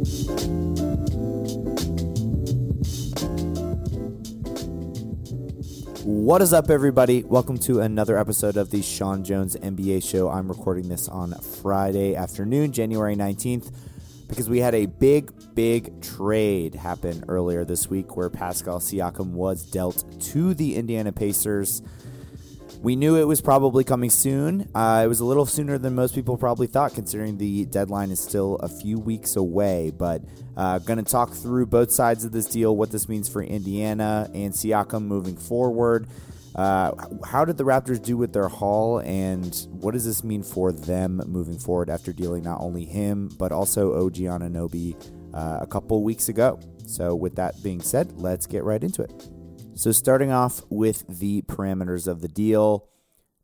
What is up, everybody? Welcome to another episode of the Sean Jones NBA Show. I'm recording this on Friday afternoon, January 19th, because we had a big, big trade happen earlier this week where Pascal Siakam was dealt to the Indiana Pacers. We knew it was probably coming soon. Uh, it was a little sooner than most people probably thought, considering the deadline is still a few weeks away. But uh, going to talk through both sides of this deal, what this means for Indiana and Siakam moving forward. Uh, how did the Raptors do with their haul, and what does this mean for them moving forward after dealing not only him but also OG Anunoby uh, a couple weeks ago? So, with that being said, let's get right into it. So, starting off with the parameters of the deal,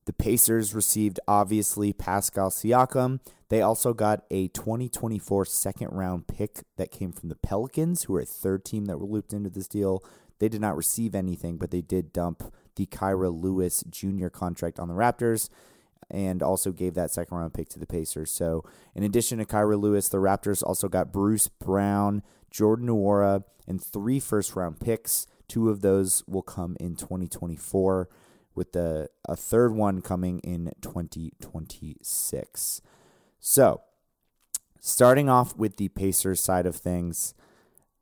the Pacers received obviously Pascal Siakam. They also got a 2024 second round pick that came from the Pelicans, who are a third team that were looped into this deal. They did not receive anything, but they did dump the Kira Lewis Jr. contract on the Raptors and also gave that second round pick to the Pacers. So, in addition to Kira Lewis, the Raptors also got Bruce Brown, Jordan Nwora, and three first round picks. Two of those will come in 2024, with the a third one coming in 2026. So, starting off with the Pacers side of things,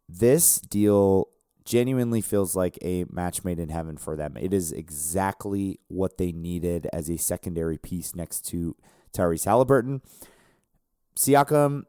this deal genuinely feels like a match made in heaven for them. It is exactly what they needed as a secondary piece next to Tyrese Halliburton. Siakam,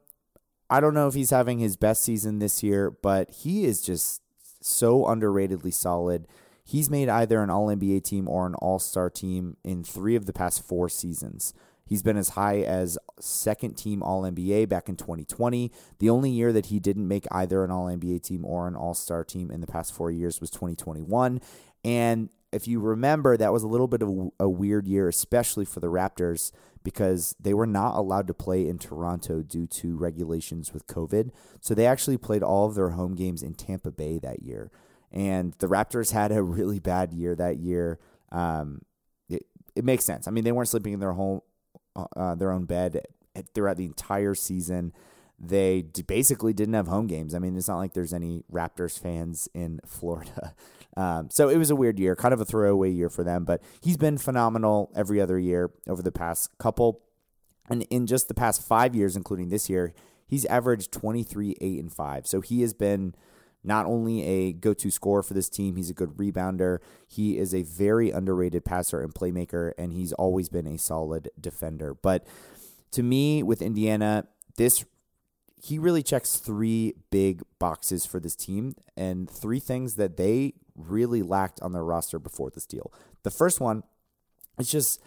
I don't know if he's having his best season this year, but he is just so underratedly solid. He's made either an All NBA team or an All Star team in three of the past four seasons. He's been as high as second team All NBA back in 2020. The only year that he didn't make either an All NBA team or an All Star team in the past four years was 2021. And if you remember, that was a little bit of a weird year, especially for the Raptors, because they were not allowed to play in Toronto due to regulations with COVID. So they actually played all of their home games in Tampa Bay that year. And the Raptors had a really bad year that year. Um, it, it makes sense. I mean, they weren't sleeping in their home uh, their own bed throughout the entire season. They basically didn't have home games. I mean, it's not like there's any Raptors fans in Florida. Um, so it was a weird year, kind of a throwaway year for them, but he's been phenomenal every other year over the past couple. And in just the past five years, including this year, he's averaged 23, 8, and 5. So he has been not only a go to scorer for this team, he's a good rebounder. He is a very underrated passer and playmaker, and he's always been a solid defender. But to me, with Indiana, this he really checks three big boxes for this team and three things that they really lacked on their roster before this deal. The first one is just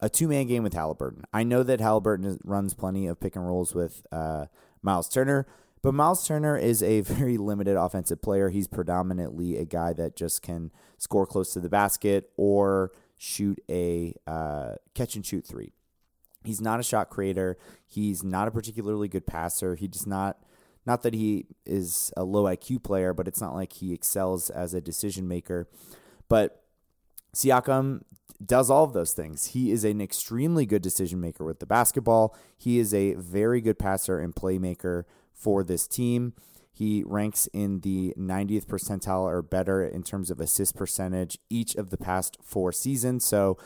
a two man game with Halliburton. I know that Halliburton runs plenty of pick and rolls with uh, Miles Turner, but Miles Turner is a very limited offensive player. He's predominantly a guy that just can score close to the basket or shoot a uh, catch and shoot three. He's not a shot creator. He's not a particularly good passer. He does not, not that he is a low IQ player, but it's not like he excels as a decision maker. But Siakam does all of those things. He is an extremely good decision maker with the basketball. He is a very good passer and playmaker for this team. He ranks in the 90th percentile or better in terms of assist percentage each of the past four seasons. So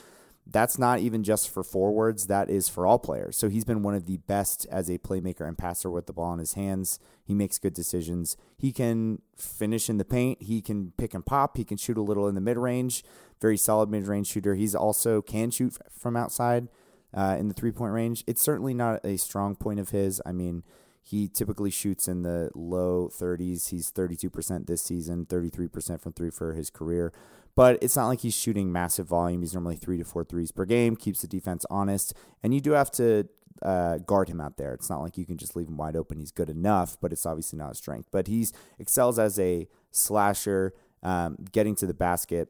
that's not even just for forwards, that is for all players. So he's been one of the best as a playmaker and passer with the ball in his hands. He makes good decisions. He can finish in the paint, he can pick and pop, he can shoot a little in the mid range. Very solid mid range shooter. He's also can shoot from outside uh, in the three point range. It's certainly not a strong point of his. I mean, he typically shoots in the low 30s. He's 32% this season, 33% from three for his career. But it's not like he's shooting massive volume. He's normally three to four threes per game, keeps the defense honest. And you do have to uh, guard him out there. It's not like you can just leave him wide open. He's good enough, but it's obviously not a strength. But he's excels as a slasher, um, getting to the basket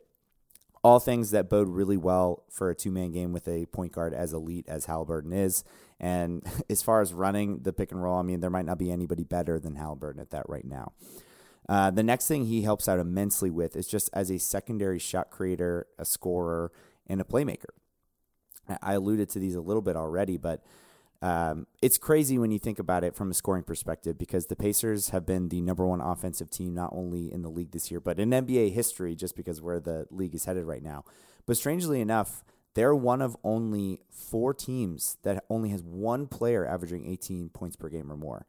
all things that bode really well for a two man game with a point guard as elite as Halliburton is. And as far as running the pick and roll, I mean, there might not be anybody better than Halliburton at that right now. Uh, the next thing he helps out immensely with is just as a secondary shot creator, a scorer, and a playmaker. I alluded to these a little bit already, but um, it's crazy when you think about it from a scoring perspective because the Pacers have been the number one offensive team not only in the league this year but in NBA history, just because where the league is headed right now. But strangely enough, they're one of only four teams that only has one player averaging 18 points per game or more.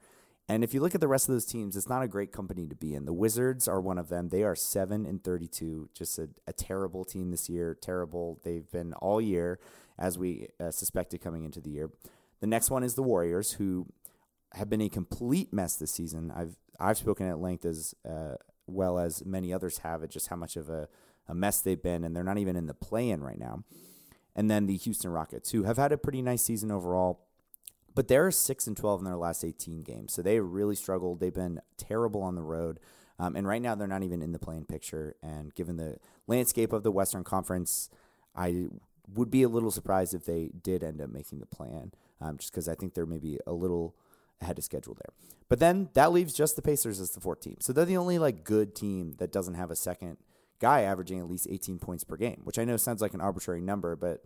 And if you look at the rest of those teams, it's not a great company to be in. The Wizards are one of them. They are 7 and 32, just a, a terrible team this year. Terrible. They've been all year, as we uh, suspected coming into the year. The next one is the Warriors, who have been a complete mess this season. I've I've spoken at length as uh, well as many others have at just how much of a, a mess they've been, and they're not even in the play in right now. And then the Houston Rockets, who have had a pretty nice season overall but they're six and twelve in their last eighteen games, so they really struggled. They've been terrible on the road, um, and right now they're not even in the play in picture. And given the landscape of the Western Conference, I would be a little surprised if they did end up making the plan, um, just because I think they're maybe a little ahead of schedule there. But then that leaves just the Pacers as the fourth team, so they're the only like good team that doesn't have a second guy averaging at least 18 points per game, which I know sounds like an arbitrary number, but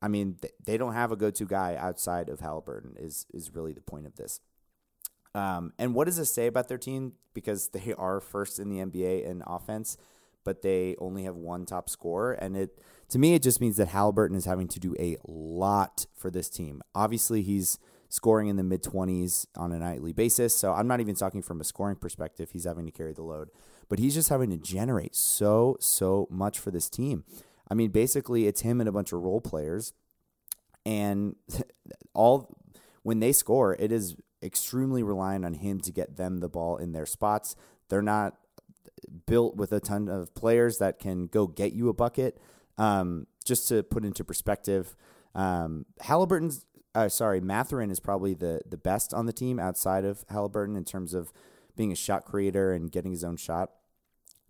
I mean, they don't have a go-to guy outside of Halliburton. Is is really the point of this. Um, and what does this say about their team? Because they are first in the NBA in offense, but they only have one top scorer, and it to me it just means that Halliburton is having to do a lot for this team. Obviously, he's scoring in the mid 20s on a nightly basis. So I'm not even talking from a scoring perspective. He's having to carry the load, but he's just having to generate so, so much for this team. I mean, basically, it's him and a bunch of role players, and all when they score, it is extremely reliant on him to get them the ball in their spots. They're not built with a ton of players that can go get you a bucket. Um, just to put into perspective, um, Halliburton's uh, sorry, Mathurin is probably the the best on the team outside of Halliburton in terms of being a shot creator and getting his own shot.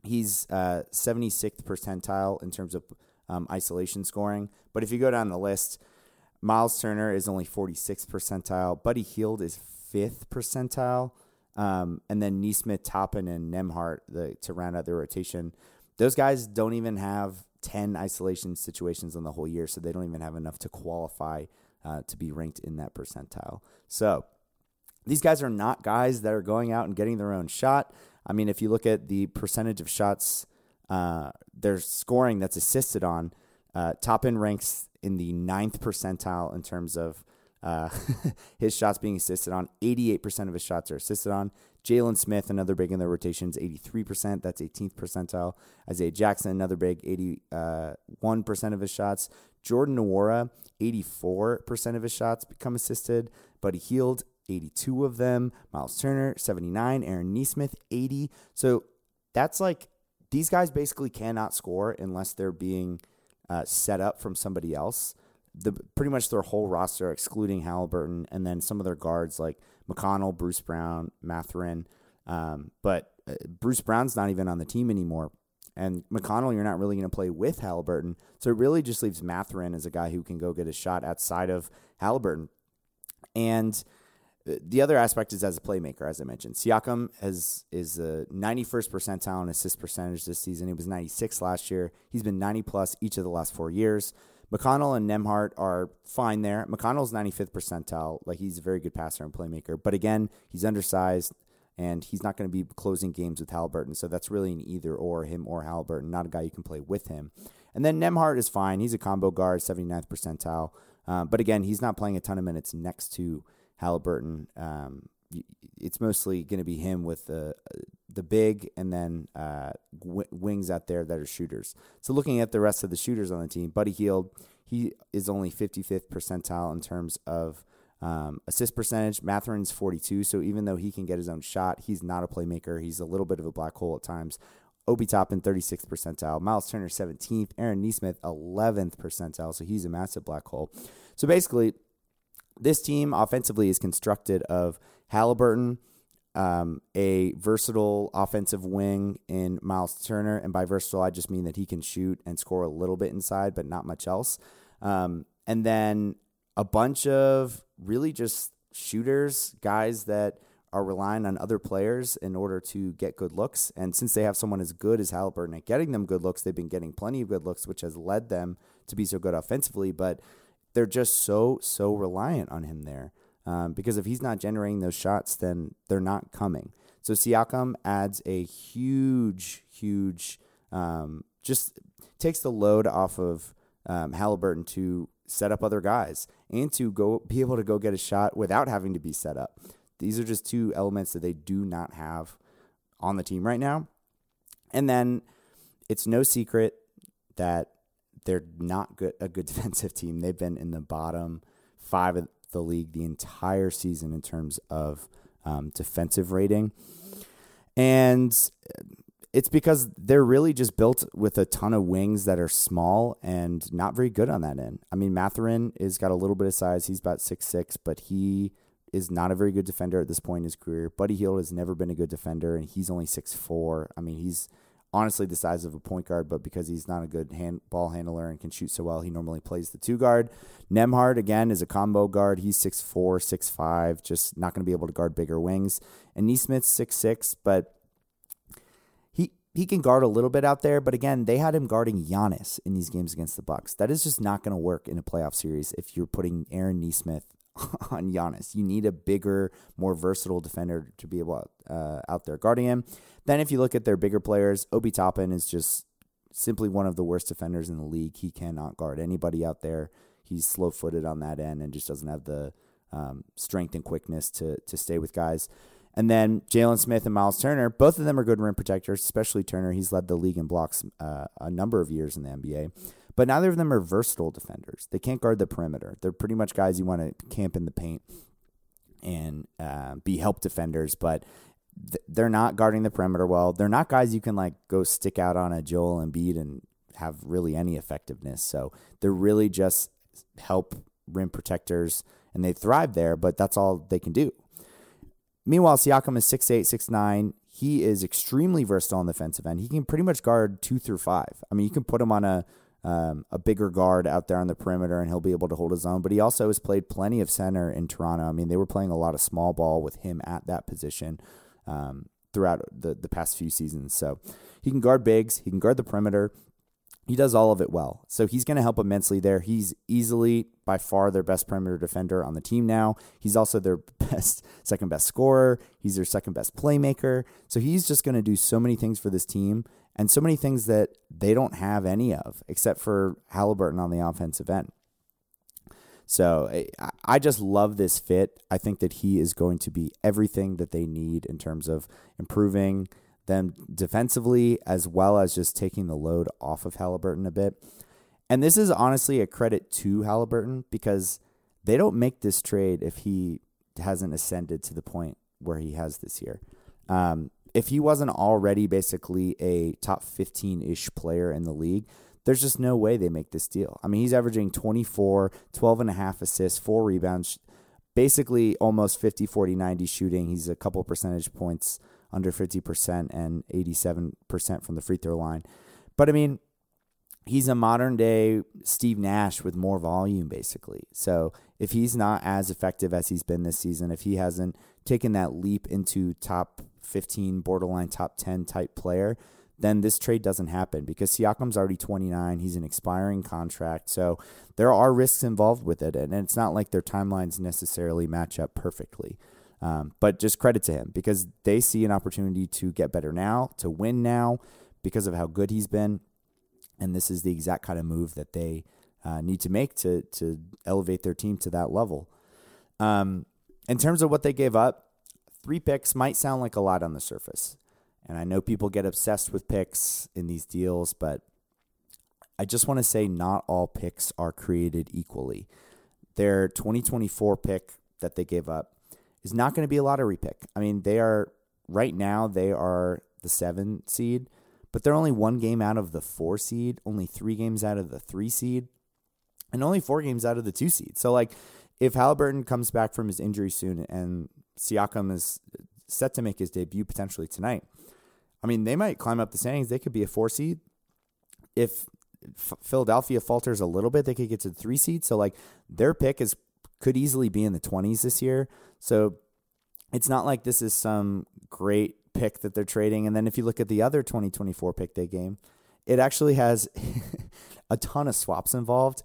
He's uh, 76th percentile in terms of um, isolation scoring. But if you go down the list, Miles Turner is only 46th percentile. Buddy Hield is 5th percentile. Um, and then Nesmith, Toppin, and Nembhard the, to round out the rotation. Those guys don't even have 10 isolation situations on the whole year, so they don't even have enough to qualify uh, to be ranked in that percentile. So these guys are not guys that are going out and getting their own shot. I mean, if you look at the percentage of shots uh, their scoring that's assisted on. Uh, Toppin ranks in the ninth percentile in terms of uh, his shots being assisted on. 88% of his shots are assisted on. Jalen Smith, another big in their rotations, 83%. That's 18th percentile. Isaiah Jackson, another big, 81% uh, of his shots. Jordan Nwora, 84% of his shots become assisted. Buddy Hield, 82 of them. Miles Turner, 79. Aaron Nesmith, 80. So that's like these guys basically cannot score unless they're being uh, set up from somebody else. The pretty much their whole roster, excluding Halliburton, and then some of their guards like McConnell, Bruce Brown, Mathurin. Um, but uh, Bruce Brown's not even on the team anymore, and McConnell, you're not really going to play with Halliburton. So it really just leaves Mathurin as a guy who can go get a shot outside of Halliburton. And the other aspect is as a playmaker, as I mentioned. Siakam has is a 91st percentile in assist percentage this season. He was 96 last year. He's been 90 plus each of the last four years. McConnell and Nembhard are fine there. McConnell's 95th percentile. Like he's a very good passer and playmaker. But again, he's undersized and he's not going to be closing games with Halliburton. So that's really an either or him or Halliburton, not a guy you can play with him. And then Nembhard is fine. He's a combo guard, 79th percentile. Uh, but again, he's not playing a ton of minutes next to Halliburton. Um, it's mostly going to be him with the the big and then uh, w- wings out there that are shooters. So looking at the rest of the shooters on the team, Buddy Hield, he is only 55th percentile in terms of um, assist percentage. Mathurin's 42, so even though he can get his own shot, he's not a playmaker. He's a little bit of a black hole at times. Obi Toppin 36th percentile. Miles Turner 17th. Aaron Nesmith 11th percentile, so he's a massive black hole. So basically, this team offensively is constructed of Halliburton, um, a versatile offensive wing in Miles Turner, and by versatile I just mean that he can shoot and score a little bit inside, but not much else. Um, and then a bunch of really just shooters, guys that are relying on other players in order to get good looks. And since they have someone as good as Halliburton at getting them good looks, they've been getting plenty of good looks, which has led them to be so good offensively. But they're just so so reliant on him there. Um, because if he's not generating those shots, then they're not coming. So Siakam adds a huge, huge, um, just takes the load off of um, Halliburton to set up other guys and to go be able to go get a shot without having to be set up. These are just two elements that they do not have on the team right now. And then it's no secret that they're not good a good defensive team. They've been in the bottom five of the league the entire season in terms of um, defensive rating, and it's because they're really just built with a ton of wings that are small and not very good on that end. I mean, Mathurin is got a little bit of size. He's about six six, but he is not a very good defender at this point in his career. Buddy Hield has never been a good defender, and he's only six four. I mean, he's honestly the size of a point guard, but because he's not a good hand, ball handler and can shoot so well, he normally plays the two guard. Nembhard, again, is a combo guard. He's 6'4, 6'5, just not going to be able to guard bigger wings. And Nesmith's 6'6, but he he can guard a little bit out there, but again, they had him guarding Giannis in these games against the Bucks. That is just not going to work in a playoff series if you're putting Aaron Nesmith on Giannis. You need a bigger, more versatile defender to be able uh, out there guarding him. Then, if you look at their bigger players, Obi Toppin is just simply one of the worst defenders in the league. He cannot guard anybody out there. He's slow footed on that end and just doesn't have the um, strength and quickness to to stay with guys. And then Jalen Smith and Miles Turner, both of them are good rim protectors, especially Turner. He's led the league in blocks uh, a number of years in the NBA. But neither of them are versatile defenders. They can't guard the perimeter. They're pretty much guys you want to camp in the paint and uh, be help defenders. But they're not guarding the perimeter well. They're not guys you can like go stick out on a Joel Embiid and have really any effectiveness. So they're really just help rim protectors and they thrive there, but that's all they can do. Meanwhile, Siakam is 6'8, 6'9. He is extremely versatile on the defensive end. He can pretty much guard two through five. I mean, you can put him on a um, a bigger guard out there on the perimeter and he'll be able to hold his own. But he also has played plenty of center in Toronto. I mean, they were playing a lot of small ball with him at that position um, throughout the, the past few seasons. So he can guard bigs, he can guard the perimeter. He does all of it well. So he's going to help immensely there. He's easily by far their best perimeter defender on the team now. He's also their best, second best scorer. He's their second best playmaker. So he's just going to do so many things for this team and so many things that they don't have any of except for Halliburton on the offensive end. So I just love this fit. I think that he is going to be everything that they need in terms of improving them defensively as well as just taking the load off of Halliburton a bit. And this is honestly a credit to Halliburton because they don't make this trade if he hasn't ascended to the point where he has this year. Um, if he wasn't already basically a top 15 ish player in the league, there's just no way they make this deal. I mean, he's averaging 24, 12 and a half assists, four rebounds, basically almost 50, 40, 90 shooting. He's a couple percentage points under 50% and 87% from the free throw line. But I mean, he's a modern day Steve Nash with more volume, basically. So if he's not as effective as he's been this season, if he hasn't taken that leap into top 15, borderline top 10 type player, then this trade doesn't happen because Siakam's already 29. He's an expiring contract. So there are risks involved with it. And it's not like their timelines necessarily match up perfectly. Um, but just credit to him because they see an opportunity to get better now, to win now because of how good he's been. And this is the exact kind of move that they uh, need to make to, to elevate their team to that level. Um, in terms of what they gave up, three picks might sound like a lot on the surface. And I know people get obsessed with picks in these deals, but I just want to say not all picks are created equally. Their 2024 pick that they gave up is not going to be a lottery pick. I mean, they are right now they are the 7 seed, but they're only one game out of the 4 seed, only 3 games out of the 3 seed, and only 4 games out of the 2 seed. So like if Halliburton comes back from his injury soon and Siakam is set to make his debut potentially tonight, I mean, they might climb up the standings. They could be a four seed. If Philadelphia falters a little bit, they could get to the three seed. So like their pick is could easily be in the twenties this year. So it's not like this is some great pick that they're trading. And then if you look at the other 2024 pick they game, it actually has a ton of swaps involved.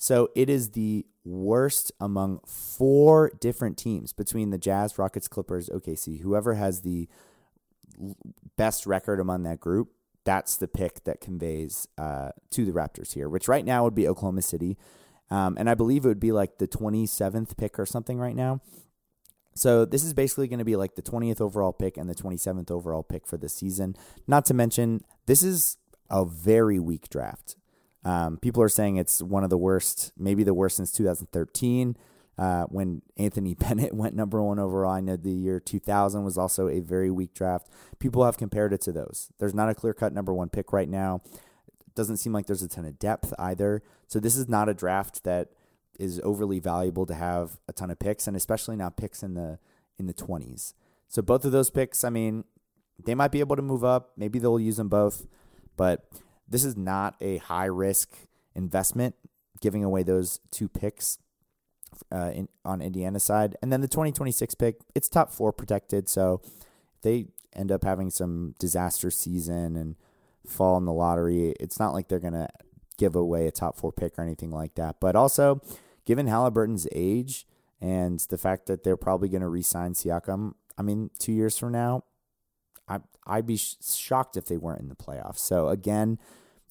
So it is the worst among four different teams between the Jazz, Rockets, Clippers, OKC. Whoever has the best record among that group, that's the pick that conveys uh, to the Raptors here, which right now would be Oklahoma City. Um, and I believe it would be like the 27th pick or something right now. So this is basically going to be like the 20th overall pick and the 27th overall pick for the season. Not to mention, this is a very weak draft. Um, people are saying it's one of the worst, maybe the worst since 2013, uh, when Anthony Bennett went number one overall. I know the year 2000 was also a very weak draft. People have compared it to those. There's not a clear cut number one pick right now. It doesn't seem like there's a ton of depth either. So this is not a draft that is overly valuable to have a ton of picks, and especially not picks in the in the 20s. So both of those picks, I mean, they might be able to move up. Maybe they'll use them both, but this is not a high risk investment, giving away those two picks uh, in, on Indiana side. And then the 2026 pick, it's top four protected. So they end up having some disaster season and fall in the lottery, it's not like they're going to give away a top four pick or anything like that. But also, given Halliburton's age and the fact that they're probably going to re sign Siakam, I mean, two years from now, I, I'd be sh- shocked if they weren't in the playoffs. So, again,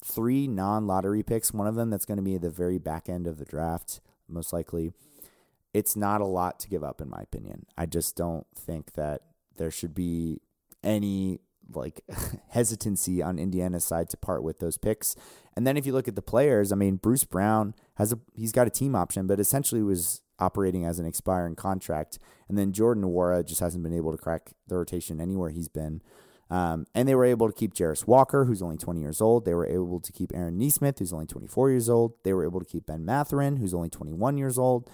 three non lottery picks, one of them that's going to be at the very back end of the draft, most likely. It's not a lot to give up, in my opinion. I just don't think that there should be any like hesitancy on Indiana's side to part with those picks. And then if you look at the players, I mean, Bruce Brown has a he's got a team option, but essentially was operating as an expiring contract. And then Jordan Nwora just hasn't been able to crack the rotation anywhere he's been. Um, and they were able to keep Jarace Walker, who's only 20 years old. They were able to keep Aaron Nesmith, who's only 24 years old. They were able to keep Ben Mathurin, who's only 21 years old.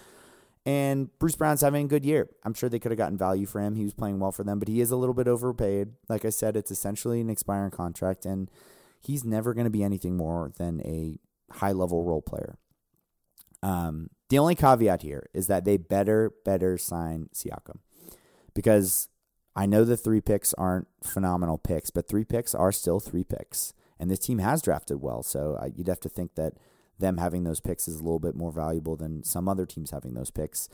And Bruce Brown's having a good year. I'm sure they could have gotten value for him. He was playing well for them, but he is a little bit overpaid. Like I said, it's essentially an expiring contract, and he's never going to be anything more than a high level role player. Um, the only caveat here is that they better, better sign Siakam because I know the three picks aren't phenomenal picks, but three picks are still three picks. And this team has drafted well. So uh, you'd have to think that them having those picks is a little bit more valuable than some other teams having those picks.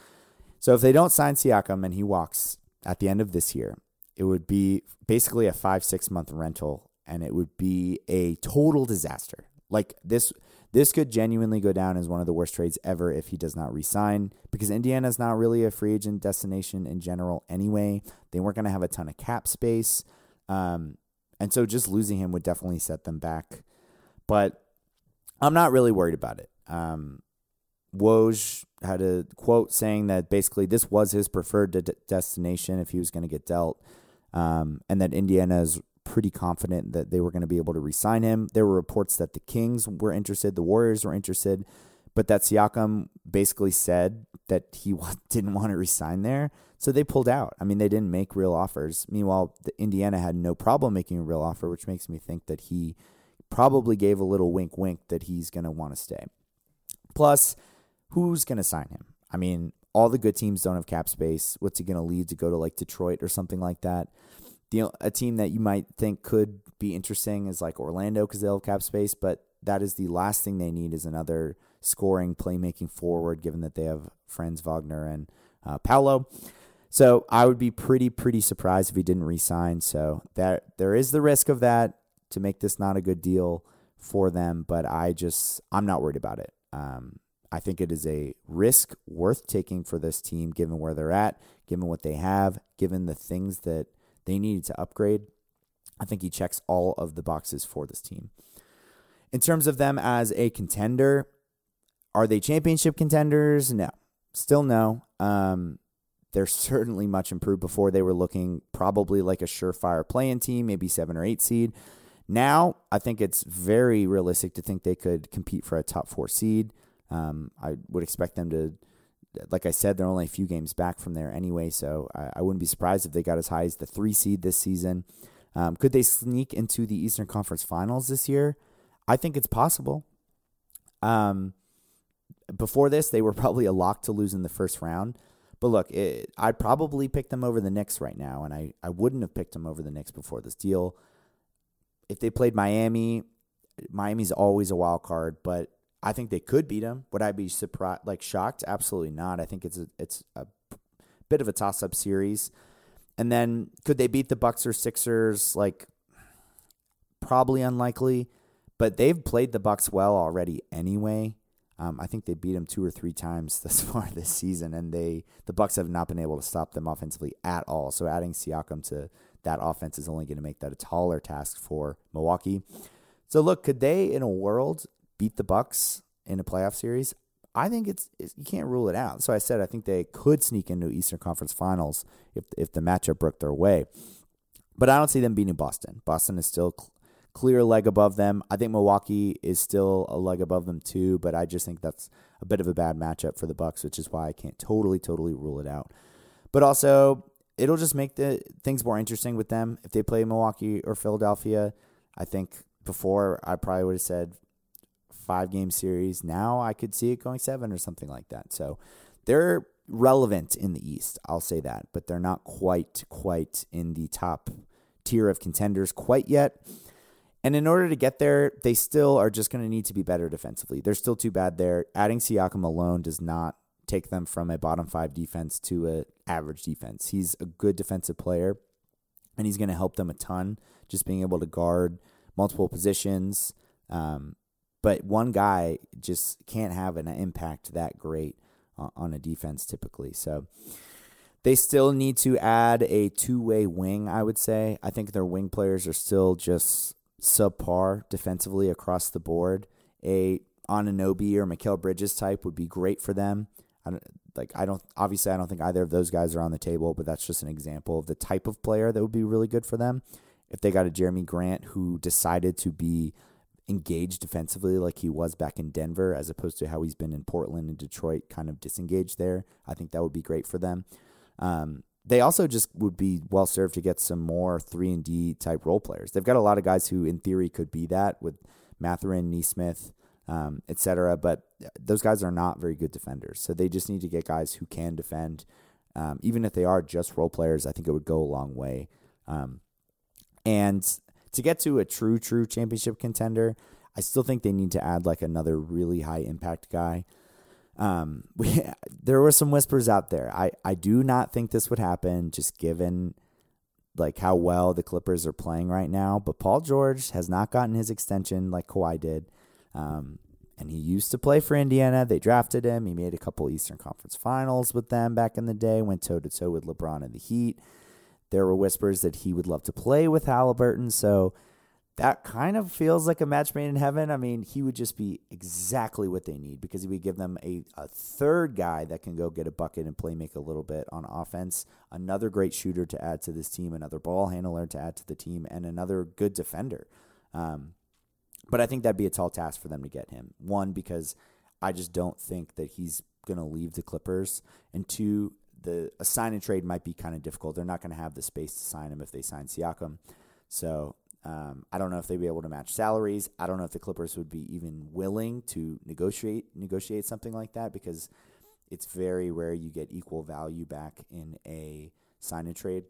So if they don't sign Siakam and he walks at the end of this year, it would be basically a five, six month rental and it would be a total disaster. Like this this could genuinely go down as one of the worst trades ever if he does not resign because Indiana is not really a free agent destination in general anyway. They weren't going to have a ton of cap space. Um, and so just losing him would definitely set them back. But I'm not really worried about it. Um, Woj had a quote saying that basically this was his preferred de- destination if he was going to get dealt, um, and that Indiana is pretty confident that they were going to be able to re-sign him. There were reports that the Kings were interested, the Warriors were interested, but that Siakam basically said that he didn't want to resign there, so they pulled out. I mean, they didn't make real offers. Meanwhile, Indiana had no problem making a real offer, which makes me think that he probably gave a little wink, wink that he's going to want to stay. Plus, who's going to sign him? I mean, all the good teams don't have cap space. What's he going to lead to go to like Detroit or something like that? The a team that you might think could be interesting is like Orlando because they'll have cap space, but that is the last thing they need is another scoring, playmaking forward, given that they have Franz Wagner and uh, Paolo. So I would be pretty, pretty surprised if he didn't resign. So that there is the risk of that to make this not a good deal for them, but I just I'm not worried about it. Um, I think it is a risk worth taking for this team, given where they're at, given what they have, given the things that they needed to upgrade. I think he checks all of the boxes for this team. In terms of them as a contender, are they championship contenders? No. Still no. Um, they're certainly much improved. Before they were looking probably like a surefire play in team, maybe seven or eight seed. Now, I think it's very realistic to think they could compete for a top four seed. Um, I would expect them to like I said, they're only a few games back from there anyway, so I, I wouldn't be surprised if they got as high as the three seed this season. Um, could they sneak into the Eastern Conference Finals this year? I think it's possible. Um, before this, they were probably a lock to lose in the first round. But look, it, I'd probably pick them over the Knicks right now, and I, I wouldn't have picked them over the Knicks before this deal. If they played Miami, Miami's always a wild card, but I think they could beat them. Would I be surprised, like shocked? Absolutely not. I think it's a, it's a bit of a toss up series. And then could they beat the Bucks or Sixers? Like probably unlikely, but they've played the Bucks well already anyway. Um, I think they beat them two or three times thus far this season, and they the Bucks have not been able to stop them offensively at all. So adding Siakam to that offense is only going to make that a taller task for Milwaukee. So look, could they in a world beat the Bucks in a playoff series? I think it's, it's, you can't rule it out. So I said I think they could sneak into Eastern Conference Finals if if the matchup broke their way. But I don't see them beating Boston. Boston is still cl- clear leg above them. I think Milwaukee is still a leg above them too, but I just think that's a bit of a bad matchup for the Bucks, which is why I can't totally totally rule it out. But also, it'll just make the things more interesting with them if they play Milwaukee or Philadelphia. I think before I probably would have said five game series. Now I could see it going seven or something like that. So they're relevant in the East. I'll say that, but they're not quite quite in the top tier of contenders quite yet. And in order to get there, they still are just going to need to be better defensively. They're still too bad there. Adding Siakam alone does not take them from a bottom five defense to an average defense. He's a good defensive player, and he's going to help them a ton. Just being able to guard multiple positions, um, but one guy just can't have an impact that great uh, on a defense typically. So they still need to add a two way wing, I would say. I think their wing players are still just subpar defensively across the board. A Anunoby or Mikal Bridges type would be great for them. I don't, like I don't obviously I don't think either of those guys are on the table, but that's just an example of the type of player that would be really good for them. If they got a Jerami Grant who decided to be engaged defensively like he was back in Denver, as opposed to how he's been in Portland and Detroit, kind of disengaged there. I think that would be great for them. Um, they also just would be well served to get some more three and D type role players. They've got a lot of guys who, in theory, could be that with Mathurin, Nesmith, um, etc. But those guys are not very good defenders, so they just need to get guys who can defend. Um, even if they are just role players, I think it would go a long way. Um, and to get to a true, true championship contender, I still think they need to add like another really high impact guy. Um, we there were some whispers out there. I I do not think this would happen, just given like how well the Clippers are playing right now. But Paul George has not gotten his extension like Kawhi did. Um, and he used to play for Indiana. They drafted him. He made a couple Eastern Conference Finals with them back in the day. Went toe to toe with LeBron and the Heat. There were whispers that he would love to play with Halliburton. So that kind of feels like a match made in heaven. I mean, he would just be exactly what they need because he would give them a, a third guy that can go get a bucket and play make a little bit on offense, another great shooter to add to this team, another ball handler to add to the team, and another good defender. Um, but I think that'd be a tall task for them to get him. One, because I just don't think that he's going to leave the Clippers. And two, the a sign and trade might be kind of difficult. They're not going to have the space to sign him if they sign Siakam. So um, I don't know if they'd be able to match salaries. I don't know if the Clippers would be even willing to negotiate negotiate something like that because it's very rare you get equal value back in a sign and trade.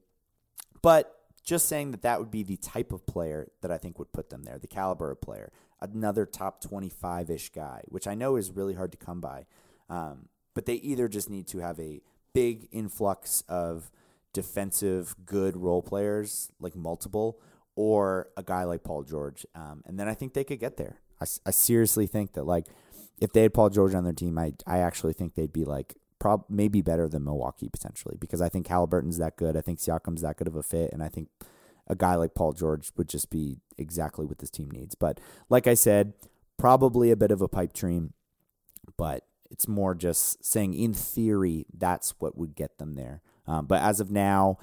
But just saying that that would be the type of player that I think would put them there, the caliber of player, another top 25 ish guy, which I know is really hard to come by. Um, but they either just need to have a big influx of defensive good role players, like multiple, or a guy like Paul George. Um, and then I think they could get there. I, I seriously think that like if they had Paul George on their team, I I actually think they'd be like prob maybe better than Milwaukee potentially because I think Halliburton's that good. I think Siakam's that good of a fit, and I think a guy like Paul George would just be exactly what this team needs. But like I said, probably a bit of a pipe dream, but it's more just saying in theory that's what would get them there. Um, but as of now,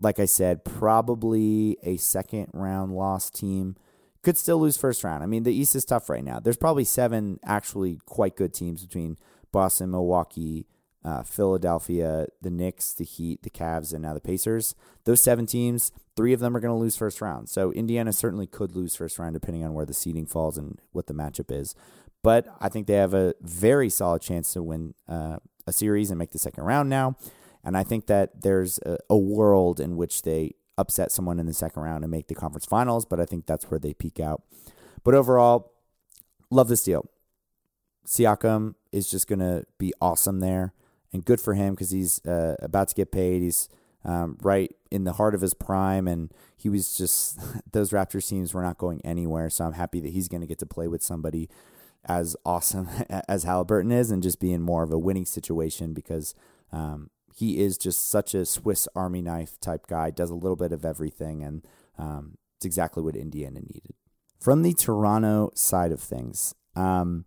like I said, probably a second round loss team could still lose first round. I mean, the East is tough right now. There's probably seven actually quite good teams between Boston, Milwaukee, uh, Philadelphia, the Knicks, the Heat, the Cavs, and now the Pacers. Those seven teams, three of them are going to lose first round. So Indiana certainly could lose first round depending on where the seeding falls and what the matchup is. But I think they have a very solid chance to win uh, a series and make the second round now. And I think that there's a, a, world in which they upset someone in the second round and make the conference finals. But I think that's where they peak out. But overall, love this deal. Siakam is just going to be awesome there, and good for him because he's uh, about to get paid. He's um, right in the heart of his prime, and he was just those Raptors teams were not going anywhere. So I'm happy that he's going to get to play with somebody as awesome as Halliburton is, and just be in more of a winning situation because um, he is just such a Swiss Army knife type guy. Does a little bit of everything, and um, it's exactly what Indiana needed. From the Toronto side of things, um,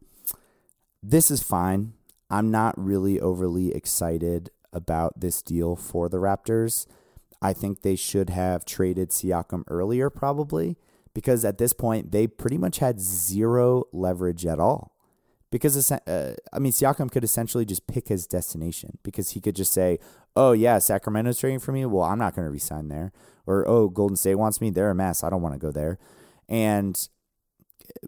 this is fine. I'm not really overly excited about this deal for the Raptors. I think they should have traded Siakam earlier, probably, because at this point they pretty much had zero leverage at all. Because uh, I mean, Siakam could essentially just pick his destination because he could just say, "Oh yeah, Sacramento's trading for me. Well, I'm not going to resign there." Or, "Oh, Golden State wants me. They're a mess. I don't want to go there." And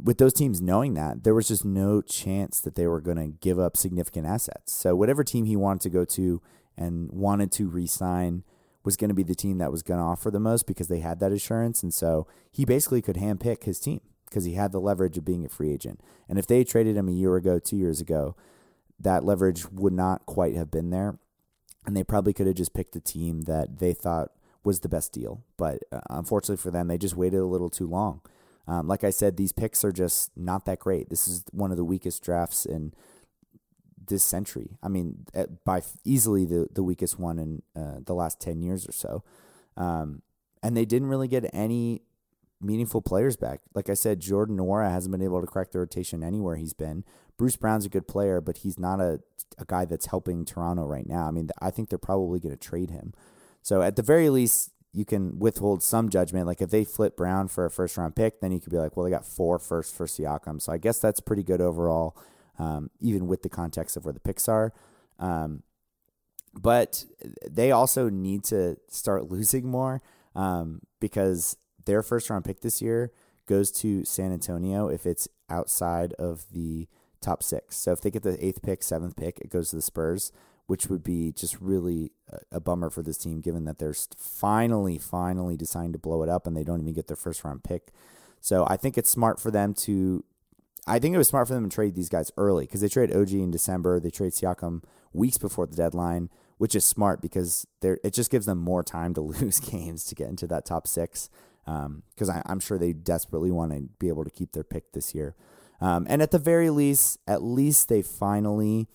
with those teams knowing that, there was just no chance that they were going to give up significant assets. So whatever team he wanted to go to and wanted to re-sign was going to be the team that was going to offer the most because they had that assurance. And so he basically could handpick his team because he had the leverage of being a free agent. And if they traded him a year ago, two years ago, that leverage would not quite have been there. And they probably could have just picked a team that they thought was the best deal. But uh, unfortunately for them, they just waited a little too long. Um, like I said, these picks are just not that great. This is one of the weakest drafts in this century. I mean, by easily the, the weakest one in uh, the last 10 years or so. Um, and they didn't really get any meaningful players back. Like I said, Jordan Nwora hasn't been able to crack the rotation anywhere he's been. Bruce Brown's a good player, but he's not a, a guy that's helping Toronto right now. I mean, I think they're probably going to trade him. So at the very least, you can withhold some judgment. Like if they flip Brown for a first round pick, then you could be like, well, they got four first for Siakam. So I guess that's pretty good overall, um, even with the context of where the picks are. Um, but they also need to start losing more um, because their first round pick this year goes to San Antonio if it's outside of the top six. So if they get the eighth pick, seventh pick, it goes to the Spurs which would be just really a, a bummer for this team, given that they're finally, finally deciding to blow it up and they don't even get their first round pick. So I think it's smart for them to. I think it was smart for them to trade these guys early because they trade OG in December. They trade Siakam weeks before the deadline, which is smart because they it just gives them more time to lose games to get into that top six. Because um, I'm sure they desperately want to be able to keep their pick this year. Um, and at the very least, at least they finally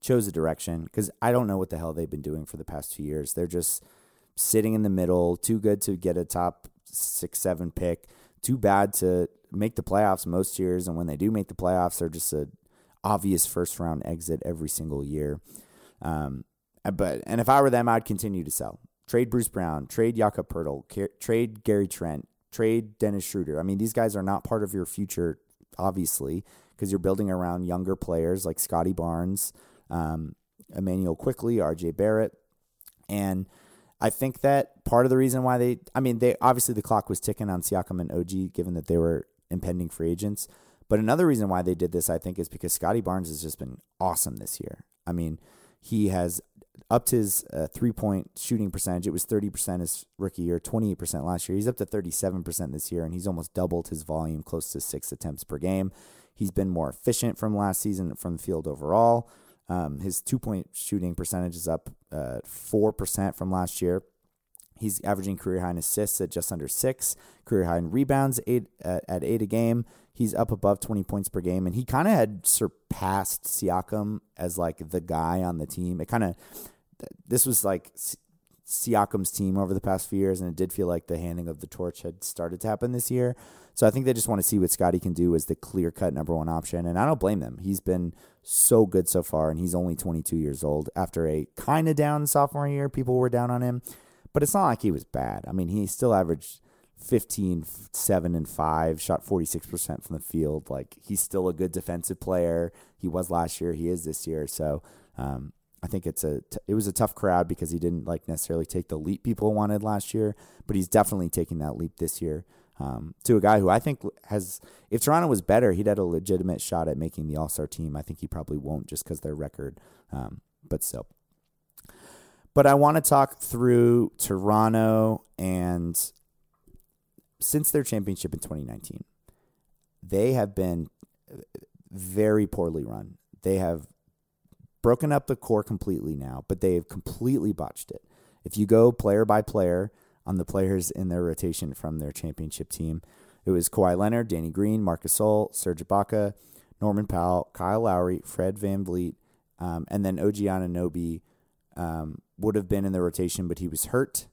chose a direction because I don't know what the hell they've been doing for the past two years. They're just sitting in the middle, too good to get a top six, seven pick, too bad to make the playoffs most years. And when they do make the playoffs, they're just a obvious first round exit every single year. Um, but and if I were them, I'd continue to sell. Trade Bruce Brown, trade Jakob Poeltl, trade Gary Trent, trade Dennis Schroeder. I mean, these guys are not part of your future, obviously, because you're building around younger players like Scottie Barnes, um, Immanuel Quickley, RJ Barrett. And I think that part of the reason why they, I mean, they obviously the clock was ticking on Siakam and OG, given that they were impending free agents. But another reason why they did this, I think, is because Scottie Barnes has just been awesome this year. I mean, he has upped his uh, three point shooting percentage. It was 30% his rookie year, 28% last year. He's up to 37% this year, and he's almost doubled his volume, close to six attempts per game. He's been more efficient from last season from the field overall. Um, his two point shooting percentage is up uh, 4% from last year. He's averaging career high in assists at just under six, career high in rebounds eight, uh, at eight a game. He's up above 20 points per game, and he kind of had surpassed Siakam as like the guy on the team. It kind of, this was like Siakam's team over the past few years, and it did feel like the handing of the torch had started to happen this year. So I think they just want to see what Scottie can do as the clear cut number one option. And I don't blame them. He's been so good so far, and he's only 22 years old. After a kind of down sophomore year, people were down on him, but it's not like he was bad. I mean, he still averaged 15, 7, and 5, shot 46% from the field. Like, he's still a good defensive player. He was last year, he is this year. So, um, I think it's a t- it was a tough crowd because he didn't like necessarily take the leap people wanted last year, but he's definitely taking that leap this year um, to a guy who I think has, if Toronto was better, he'd had a legitimate shot at making the All Star team. I think he probably won't just because their record, um, but still. But I want to talk through Toronto and since their championship in 2019, they have been very poorly run. They have broken up the core completely now, but they have completely botched it. If you go player by player on the players in their rotation from their championship team, it was Kawhi Leonard, Danny Green, Marcus Gasol, Serge Ibaka, Norman Powell, Kyle Lowry, Fred VanVleet, um, and then OG Anunoby um, would have been in the rotation, but he was hurt,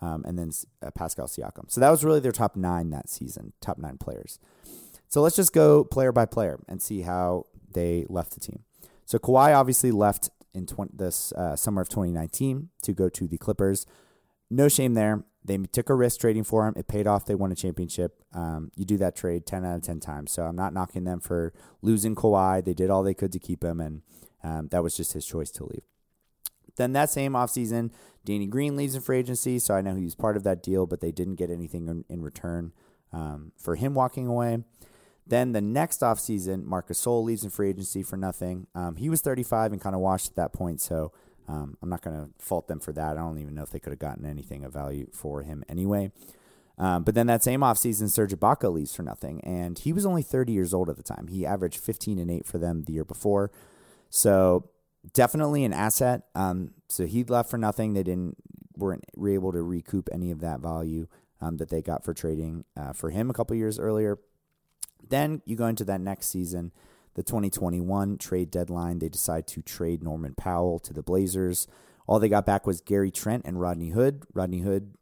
um, and then uh, Pascal Siakam. So that was really their top nine that season, top nine players. So let's just go player by player and see how they left the team. So Kawhi obviously left in 20, this uh, summer of 2019 to go to the Clippers. No shame there. They took a risk trading for him. It paid off. They won a championship. Um, you do that trade 10 out of 10 times. So I'm not knocking them for losing Kawhi. They did all they could to keep him, and um, that was just his choice to leave. Then that same offseason, Danny Green leaves in free agency. So I know he was part of that deal, but they didn't get anything in, in return um, for him walking away. Then the next offseason, Marcus Gasol leaves in free agency for nothing. Um, he was 35 and kind of washed at that point, so um, I'm not going to fault them for that. I don't even know if they could have gotten anything of value for him anyway. Um, but then that same offseason, Serge Ibaka leaves for nothing, and he was only 30 years old at the time. He averaged 15 and 8 for them the year before. So definitely an asset. Um, so he left for nothing. They didn't weren't were able to recoup any of that value um, that they got for trading uh, for him a couple years earlier. Then you go into that next season, the 2021 trade deadline. They decide to trade Norman Powell to the Blazers. All they got back was Gary Trent and Rodney Hood. Rodney Hood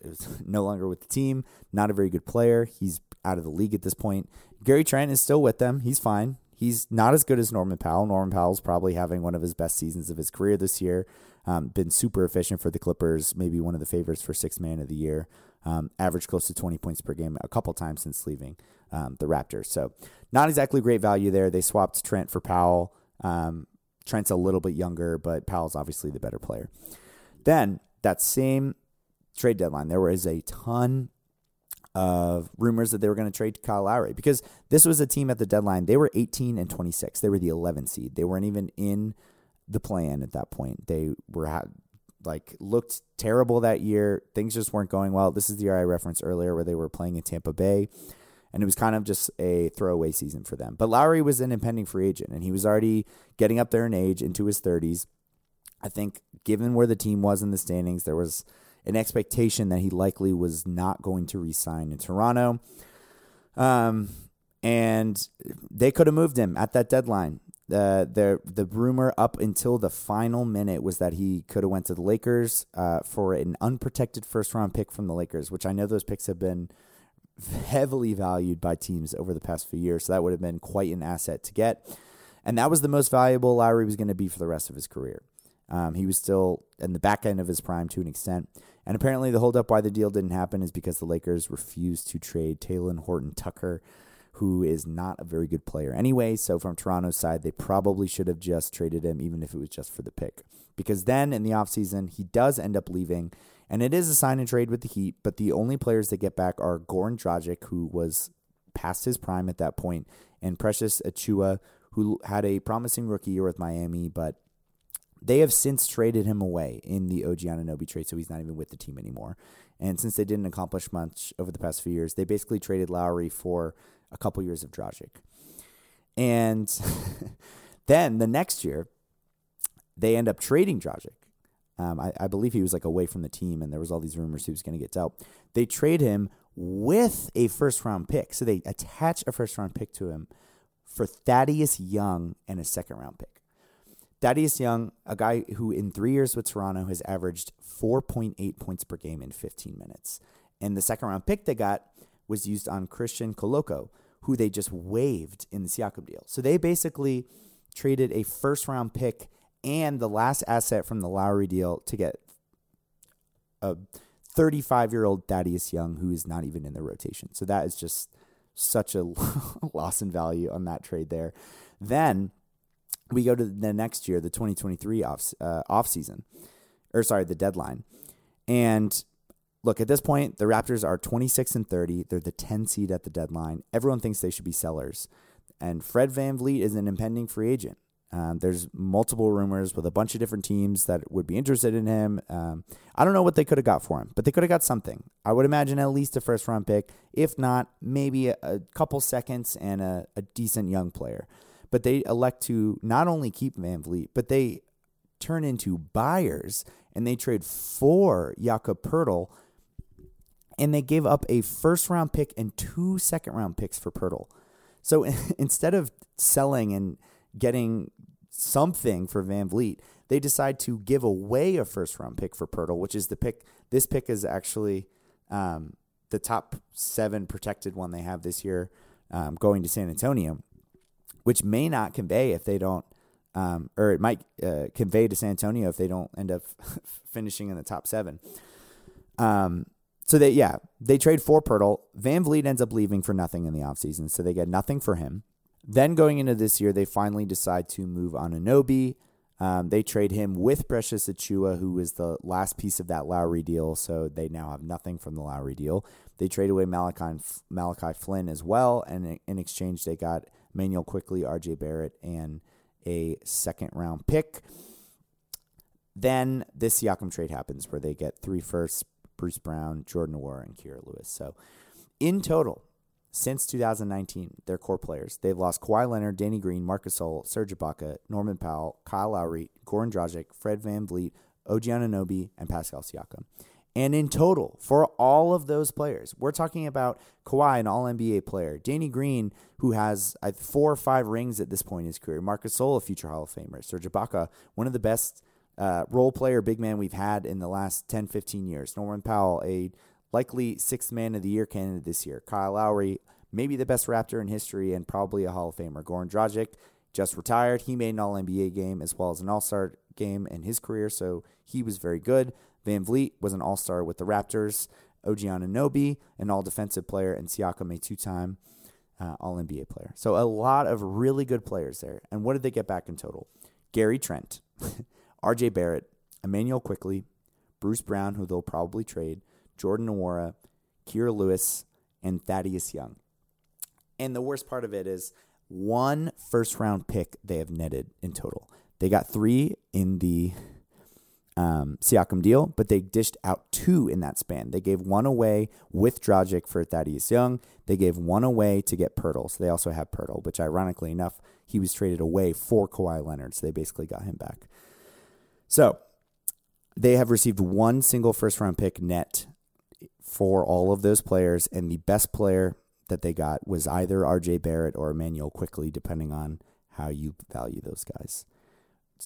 is no longer with the team, not a very good player. He's out of the league at this point. Gary Trent is still with them. He's fine. He's not as good as Norman Powell. Norman Powell's probably having one of his best seasons of his career this year. Um, been super efficient for the Clippers, maybe one of the favorites for six man of the year. Um, averaged close to 20 points per game a couple times since leaving um, the Raptors. So not exactly great value there. They swapped Trent for Powell. Um, Trent's a little bit younger, but Powell's obviously the better player. Then that same trade deadline, there was a ton of rumors that they were going to trade Kyle Lowry because this was a team at the deadline. They were 18 and 26. They were the 11 seed. They weren't even in the play in at that point. They were like looked terrible that year. Things just weren't going well. This is the year I referenced earlier where they were playing in Tampa Bay and it was kind of just a throwaway season for them. But Lowry was an impending free agent, and he was already getting up there in age into his 30s. I think, given where the team was in the standings, there was an expectation that he likely was not going to resign in Toronto. Um, and they could have moved him at that deadline. The the the rumor up until the final minute was that he could have went to the Lakers uh, for an unprotected first round pick from the Lakers, which I know those picks have been heavily valued by teams over the past few years. So that would have been quite an asset to get. And that was the most valuable Lowry was going to be for the rest of his career. Um, he was still in the back end of his prime to an extent. And apparently, the holdup why the deal didn't happen is because the Lakers refused to trade Talen Horton Tucker, who is not a very good player anyway. So, from Toronto's side, they probably should have just traded him, even if it was just for the pick. Because then in the offseason, he does end up leaving and it is a sign and trade with the Heat, but the only players that get back are Goran Dragic, who was past his prime at that point, and Precious Achiuwa, who had a promising rookie year with Miami, but they have since traded him away in the OG Anunoby trade, so he's not even with the team anymore. And since they didn't accomplish much over the past few years, they basically traded Lowry for a couple years of Dragic. And then the next year, they end up trading Dragic um, I, I, believe he was like away from the team, and there was all these rumors he was going to get dealt. They trade him with a first round pick, so they attach a first round pick to him for Thaddeus Young and a second round pick. Thaddeus Young, a guy who in three years with Toronto has averaged 4.8 points per game in 15 minutes, and the second round pick they got was used on Christian Koloko, who they just waived in the Siakam deal. So they basically traded a first round pick and the last asset from the Lowry deal to get a 35 year old Thaddeus Young who is not even in the rotation. So that is just such a loss in value on that trade there. Then we go to the next year, the 2023 off uh, off season, or sorry, the deadline. And look, at this point, the Raptors are 26 and 30. They're the 10 seed at the deadline. Everyone thinks they should be sellers. And Fred VanVleet is an impending free agent. Um, there's multiple rumors with a bunch of different teams that would be interested in him. Um, I don't know what they could have got for him, but they could have got something. I would imagine at least a first round pick, if not, maybe a, a couple seconds and a, a, decent young player. But they elect to not only keep VanVleet, but they turn into buyers and they trade for Jakob Poeltl and they gave up a first round pick and two second round picks for Poeltl. So instead of selling and getting something for VanVleet, they decide to give away a first round pick for Poeltl, which is the pick. This pick is actually um, the top seven protected one they have this year um, going to San Antonio, which may not convey if they don't, um, or it might uh, convey to San Antonio if they don't end up finishing in the top seven. Um, so they, yeah, they trade for Poeltl. Van Vliet ends up leaving for nothing in the offseason, so they get nothing for him. Then going into this year, they finally decide to move Anunoby. Um, they trade him with Precious Achiuwa, who was the last piece of that Lowry deal. So they now have nothing from the Lowry deal. They trade away Malachi, Malachi Flynn as well. And in exchange, they got Manuel Quickley, RJ Barrett, and a second round pick. Then this Siakam trade happens where they get three firsts, Bruce Brown, Jordan Nwora, and Kira Lewis. So in total, since 2019, their core players. They've lost Kawhi Leonard, Danny Green, Marcus Gasol, Serge Ibaka, Norman Powell, Kyle Lowry, Goran Dragic, Fred VanVleet, OG Anunoby, and Pascal Siakam. And in total, for all of those players, we're talking about Kawhi, an All NBA player, Danny Green, who has four or five rings at this point in his career, Marc Gasol, a future Hall of Famer, Serge Ibaka, one of the best uh, role player big man we've had in the last 10, 15 years, Norman Powell, a likely sixth man of the year candidate this year. Kyle Lowry, maybe the best Raptor in history and probably a Hall of Famer. Goran Dragic just retired. He made an All NBA game as well as an All Star game in his career, so he was very good. VanVleet was an All Star with the Raptors. OG Anunoby, an All Defensive player, and Siakam, a two time uh, All NBA player. So a lot of really good players there. And what did they get back in total? Gary Trent, RJ Barrett, Immanuel Quickley, Bruce Brown, who they'll probably trade, Jordan Nwora, Kira Lewis, and Thaddeus Young. And the worst part of it is one first round pick they have netted in total. They got three in the um, Siakam deal, but they dished out two in that span. They gave one away with Dragic for Thaddeus Young. They gave one away to get Poeltl. So they also have Poeltl, which ironically enough, he was traded away for Kawhi Leonard. So they basically got him back. So they have received one single first round pick net for all of those players, and the best player that they got was either RJ Barrett or Immanuel Quickley, depending on how you value those guys.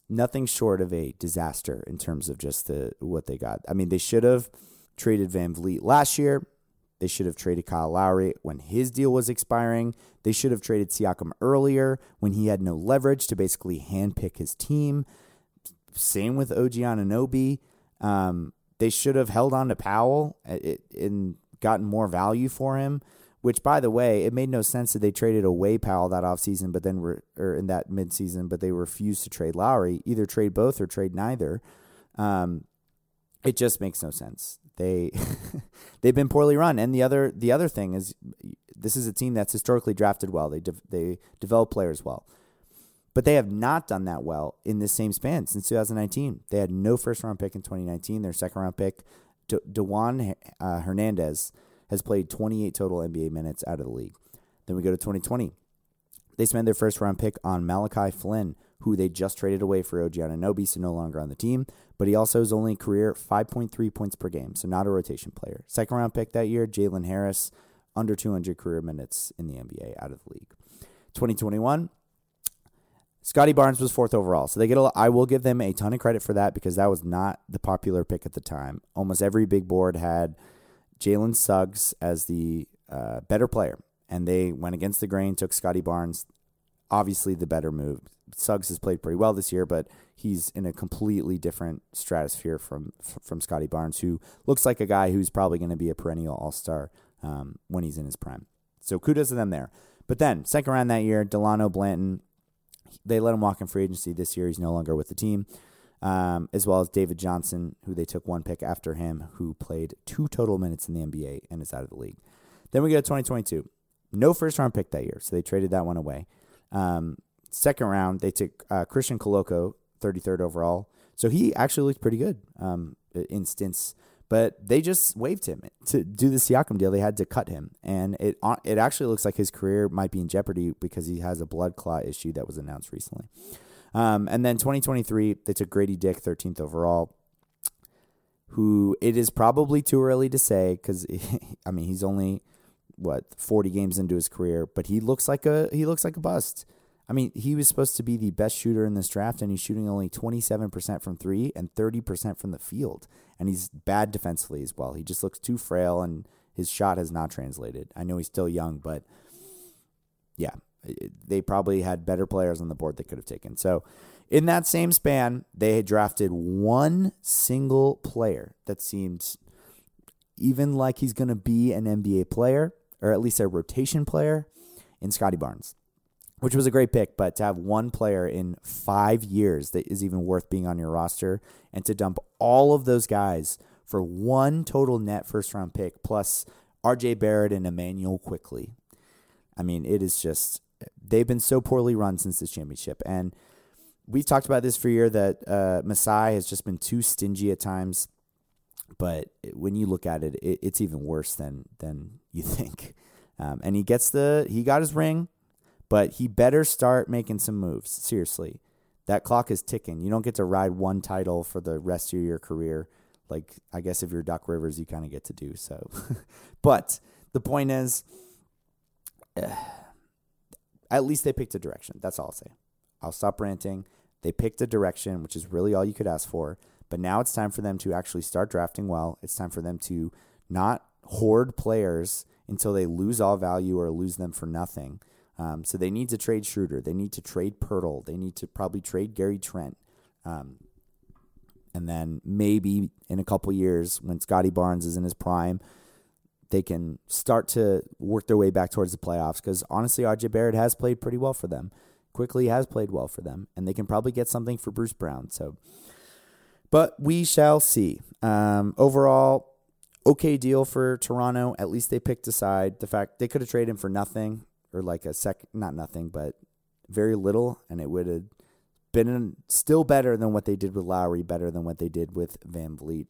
Nothing short of a disaster in terms of just the what they got. I mean, they should have traded VanVleet last year. They should have traded Kyle Lowry when his deal was expiring. They should have traded Siakam earlier when he had no leverage to basically handpick his team. Same with OG Anunoby. Um, they should have held on to Powell and gotten more value for him. Which, by the way, it made no sense that they traded away Powell that offseason, but then re- or in that midseason, but they refused to trade Lowry. Either trade both or trade neither. Um, it just makes no sense. They they've been poorly run, and the other the other thing is this is a team that's historically drafted well. They de- they develop players well. But they have not done that well in this same span since 2019. They had no first round pick in 2019. Their second round pick, De- Dewan uh, Hernandez, has played 28 total NBA minutes out of the league. Then we go to 2020. They spend their first round pick on Malachi Flynn, who they just traded away for OG Anunoby, so no longer on the team. But he also is only career 5.3 points per game, so not a rotation player. Second round pick that year, Jalen Harris, under 200 career minutes in the NBA out of the league. 2021, Scottie Barnes was fourth overall, so they get. A, I will give them a ton of credit for that because that was not the popular pick at the time. Almost every big board had Jalen Suggs as the uh, better player, and they went against the grain, took Scottie Barnes. Obviously, the better move. Suggs has played pretty well this year, but he's in a completely different stratosphere from from Scottie Barnes, who looks like a guy who's probably going to be a perennial All Star um, when he's in his prime. So kudos to them there. But then second round that year, Dalano Banton, they let him walk in free agency this year. He's no longer with the team. Um, as well as David Johnson, who they took one pick after him, who played two total minutes in the NBA and is out of the league. Then we go to 2022. No first round pick that year, so they traded that one away. Um, second round, they took uh, Christian Koloko, 33rd overall. So he actually looked pretty good um, in stints But they just waived him to do the Siakam deal. They had to cut him, and it it actually looks like his career might be in jeopardy because he has a blood clot issue that was announced recently. Um, and then 2023, they took Gradey Dick, 13th overall, who it is probably too early to say because I mean he's only what 40 games into his career, but he looks like a he looks like a bust. I mean, he was supposed to be the best shooter in this draft, and he's shooting only 27% from three and 30% from the field. And he's bad defensively as well. He just looks too frail, and his shot has not translated. I know he's still young, but yeah, they probably had better players on the board they could have taken. So, in that same span, they had drafted one single player that seemed even like he's going to be an NBA player, or at least a rotation player, in Scottie Barnes which was a great pick. But to have one player in five years that is even worth being on your roster and to dump all of those guys for one total net first round pick plus RJ Barrett and Emmanuel Quickley. I mean, it is just, they've been so poorly run since this championship. And we've talked about this for a year that uh, Masai has just been too stingy at times. But when you look at it, it it's even worse than than you think. Um, and he gets the he got his ring but he better start making some moves. Seriously. That clock is ticking. You don't get to ride one title for the rest of your career. Like, I guess if you're Doc Rivers, you kind of get to do so. but the point is, uh, at least they picked a direction. That's all I'll say. I'll stop ranting. They picked a direction, which is really all you could ask for. But now it's time for them to actually start drafting well. It's time for them to not hoard players until they lose all value or lose them for nothing. Um, so they need to trade Schroeder. They need to trade Poeltl. They need to probably trade Gary Trent. Um, and then maybe in a couple years, when Scottie Barnes is in his prime, they can start to work their way back towards the playoffs. Because honestly, RJ Barrett has played pretty well for them. Quickley has played well for them, and they can probably get something for Bruce Brown. So, but we shall see. Um, overall, okay deal for Toronto. At least they picked a side. The fact they could have traded him for nothing or like a sec, not nothing, but very little, and it would have been still better than what they did with Lowry, better than what they did with VanVleet.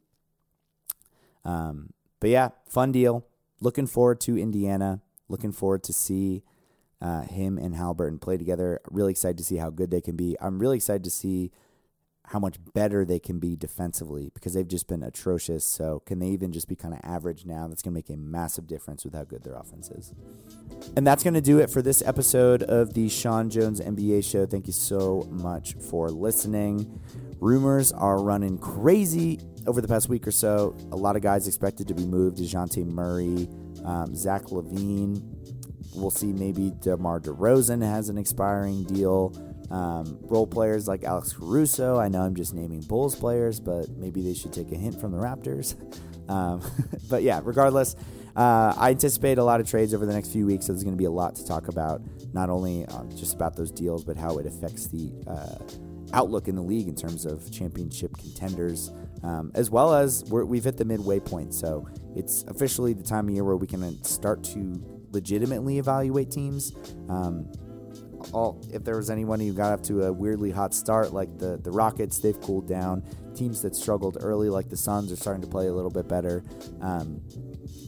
Um, but yeah, fun deal. Looking forward to Indiana. Looking forward to see uh, him and Haliburton play together. Really excited to see how good they can be. I'm really excited to see how much better they can be defensively because they've just been atrocious. So, can they even just be kind of average now? That's going to make a massive difference with how good their offense is. And that's going to do it for this episode of the Sean Jones NBA show. Thank you so much for listening. Rumors are running crazy over the past week or so. A lot of guys expected to be moved. DeJounte Murray, um, Zach LaVine. We'll see maybe DeMar DeRozan has an expiring deal. Um, role players like Alex Caruso. I know I'm just naming Bulls players, but maybe they should take a hint from the Raptors. Um, but yeah, regardless, uh, I anticipate a lot of trades over the next few weeks. So there's going to be a lot to talk about, not only uh, just about those deals, but how it affects the uh, outlook in the league in terms of championship contenders, um, as well as we have hit the midway point. So it's officially the time of year where we can start to legitimately evaluate teams. Um, all if there was anyone who got up to a weirdly hot start like the the Rockets, they've cooled down. Teams that struggled early like the Suns are starting to play a little bit better. Um,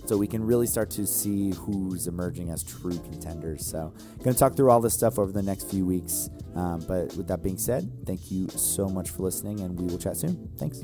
so we can really start to see who's emerging as true contenders. So, going to talk through all this stuff over the next few weeks. Um, but with that being said, thank you so much for listening, and we will chat soon. Thanks.